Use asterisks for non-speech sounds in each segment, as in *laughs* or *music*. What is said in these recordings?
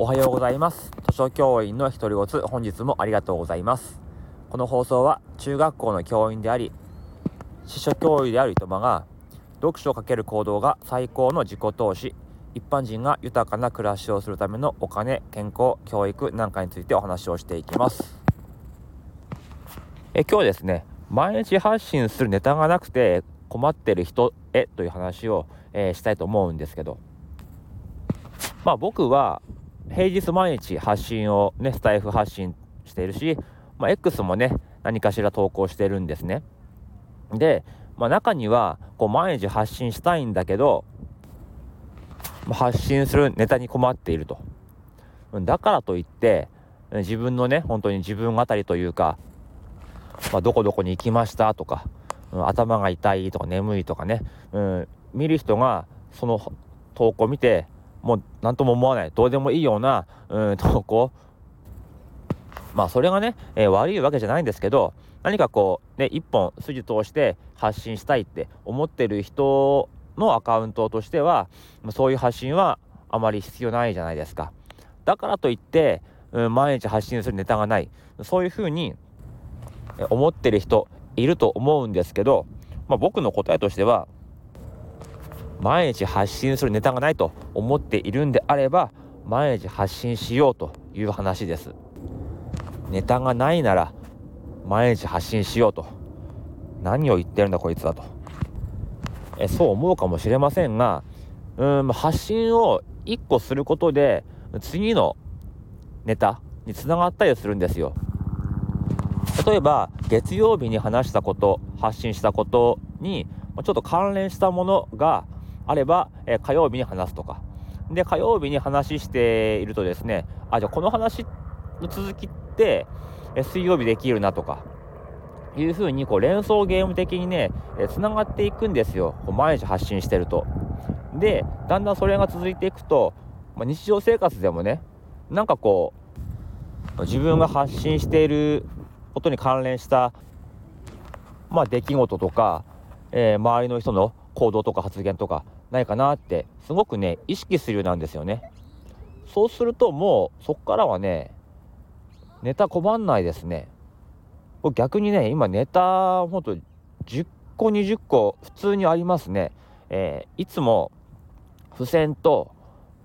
おはようございます。図書教員の独り言本日もありがとうございます。この放送は中学校の教員であり司書教諭である糸間が読書をかける行動が最高の自己投資一般人が豊かな暮らしをするためのお金健康教育なんかについてお話をしていきます。え今日ですね毎日発信するネタがなくて困ってる人へという話を、えー、したいと思うんですけど。まあ僕は平日毎日発信をね、スタイフ発信しているし、まあ、X もね、何かしら投稿してるんですね。で、まあ、中には、こう、毎日発信したいんだけど、発信するネタに困っていると。だからといって、自分のね、本当に自分語りというか、まあ、どこどこに行きましたとか、頭が痛いとか眠いとかね、うん、見る人がその投稿見て、もう何とも思わない。どうでもいいような、うん、*laughs* 投稿。まあそれがね、えー、悪いわけじゃないんですけど何かこうね一本筋通して発信したいって思ってる人のアカウントとしてはそういう発信はあまり必要ないじゃないですか。だからといって、うん、毎日発信するネタがない。そういうふうに思ってる人いると思うんですけど、まあ、僕の答えとしては毎日発信するネタがないと思っているんであれば毎日発信しようという話です。ネタがないなら毎日発信しようと。何を言ってるんだこいつはと。えそう思うかもしれませんがうん発信を1個することで次のネタにつながったりするんですよ。例えば月曜日に話したこと発信したことにちょっと関連したものがあれば、えー、火曜日に話すとか。で、火曜日に話しているとですね、あ、じゃこの話の続きって、え水曜日できるなとか、いうふうにこう連想ゲーム的にね、えー、繋がっていくんですよ。こう毎日発信してると。で、だんだんそれが続いていくと、まあ、日常生活でもね、なんかこう、自分が発信していることに関連した、まあ、出来事とか、えー、周りの人の行動とか発言とかないかなってすごくね意識するようなんですよね。そうするともうそっからはねネタ困んないですね。逆にね今ネタほんと10個20個普通にありますね。えー、いつも付箋と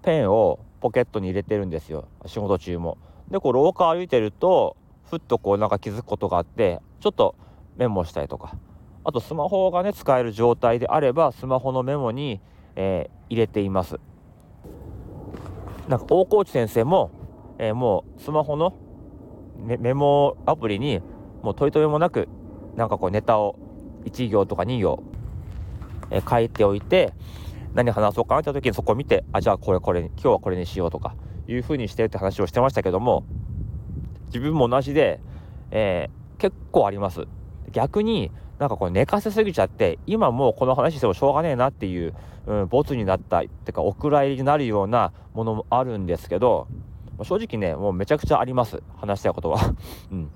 ペンをポケットに入れてるんですよ。仕事中も。でこう廊下歩いてるとふっとこうなんか気づくことがあってちょっとメモしたりとか。あとスマホがね使える状態であればスマホのメモに、えー、入れています。なんか大河内先生も、えー、もうスマホのメモアプリにもう問い止めもなくなんかこうネタを1行とか2行、えー、書いておいて何話そうかなって時にそこを見てあじゃあこれこれ今日はこれにしようとかいうふうにしてるって話をしてましたけども自分も同じで、えー、結構あります。逆になんかこう寝かせすぎちゃって今もうこの話してもしょうがねえなっていう、うん、ボツになったってかお蔵入りになるようなものもあるんですけど正直ねもうめちゃくちゃあります話したいことは *laughs* うん、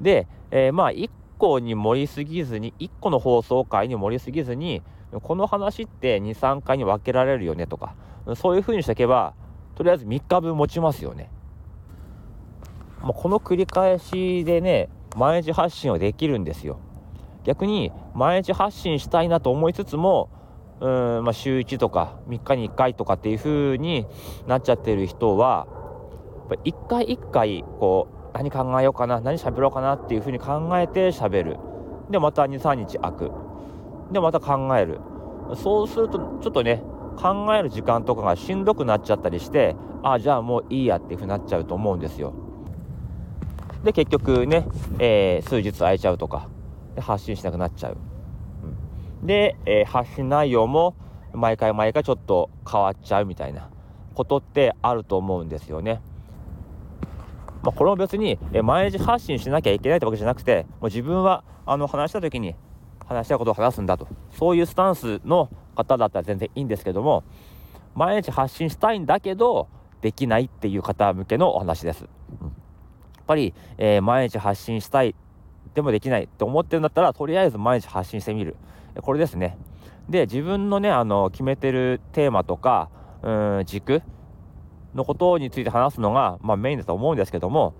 で、えー、まあ1個に盛りすぎずに1個の放送回に盛りすぎずにこの話って23回に分けられるよねとかそういう風にしておけばとりあえず3日分持ちますよね。まあ、この繰り返しでね毎日発信はできるんですよ。逆に毎日発信したいなと思いつつもうん、まあ、週1とか3日に1回とかっていう風になっちゃってる人は一回一回こう何考えようかな何喋ろうかなっていう風に考えて喋る。でまた23日空く。でまた考える。そうするとちょっとね考える時間とかがしんどくなっちゃったりしてあじゃあもういいやっていう風になっちゃうと思うんですよ。で結局ね、えー、数日空いちゃうとかで発信しなくなっちゃう。で、えー、発信内容も毎回毎回ちょっと変わっちゃうみたいなことってあると思うんですよね。まあ、これも別に、え毎日発信しなきゃいけないってわけじゃなくてもう自分はあの話した時に話したいことを話すんだとそういうスタンスの方だったら全然いいんですけども毎日発信したいんだけどできないっていう方向けのお話です。やっぱり、えー、毎日発信したいでもできないって思ってるんだったらとりあえず毎日発信してみる。これですね。で自分のねあの決めてるテーマとかうん軸のことについて話すのが、まあ、メインだと思うんですけども、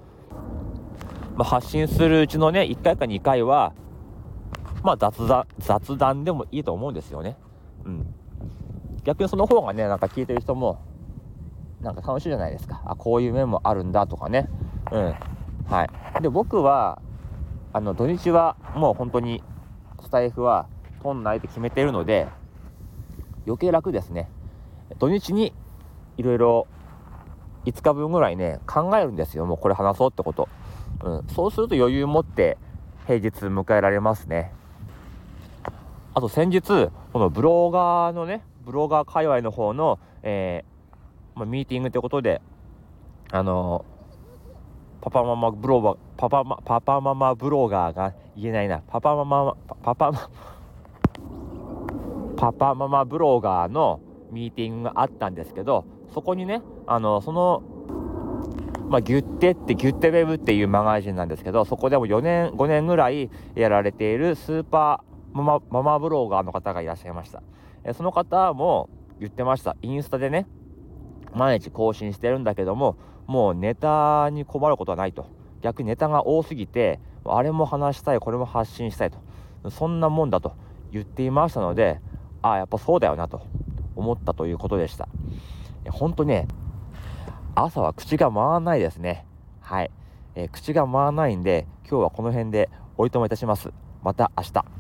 まあ、発信するうちのね1回か2回はまあ雑談雑談でもいいと思うんですよね。うん、逆にその方がねなんか聞いてる人もなんか楽しいじゃないですか。あこういう面もあるんだとかね。うん。はい、で僕はあの土日はもう本当にスタイフは取んないって決めてるので余計楽ですね。土日にいろいろ5日分ぐらいね考えるんですよ。もうこれ話そうってこと、うん、そうすると余裕持って平日迎えられますね。あと先日このブロガーのねブロガー界隈の方の、えー、まあ、ミーティングってことであのパパママブロガーパパマパパママブロガーが言えないな。パパママパパマパパママブロガーのミーティングがあったんですけどそこにねあのそのまあ、ギュッテってギュッテウェブっていうマガジンなんですけどそこでも4年5年ぐらいやられているスーパーママママブロガーの方がいらっしゃいました。えその方も言ってました。インスタでね毎日更新してるんだけどももうネタに困ることはないと。逆にネタが多すぎてあれも話したいこれも発信したいと。そんなもんだと言っていましたのでああやっぱそうだよなと思ったということでした。本当ね朝は口が回らないですね。はい、えー、口が回らないんで今日はこの辺でおいとめいたします。また明日。